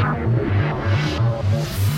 よし!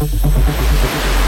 ハハハハ!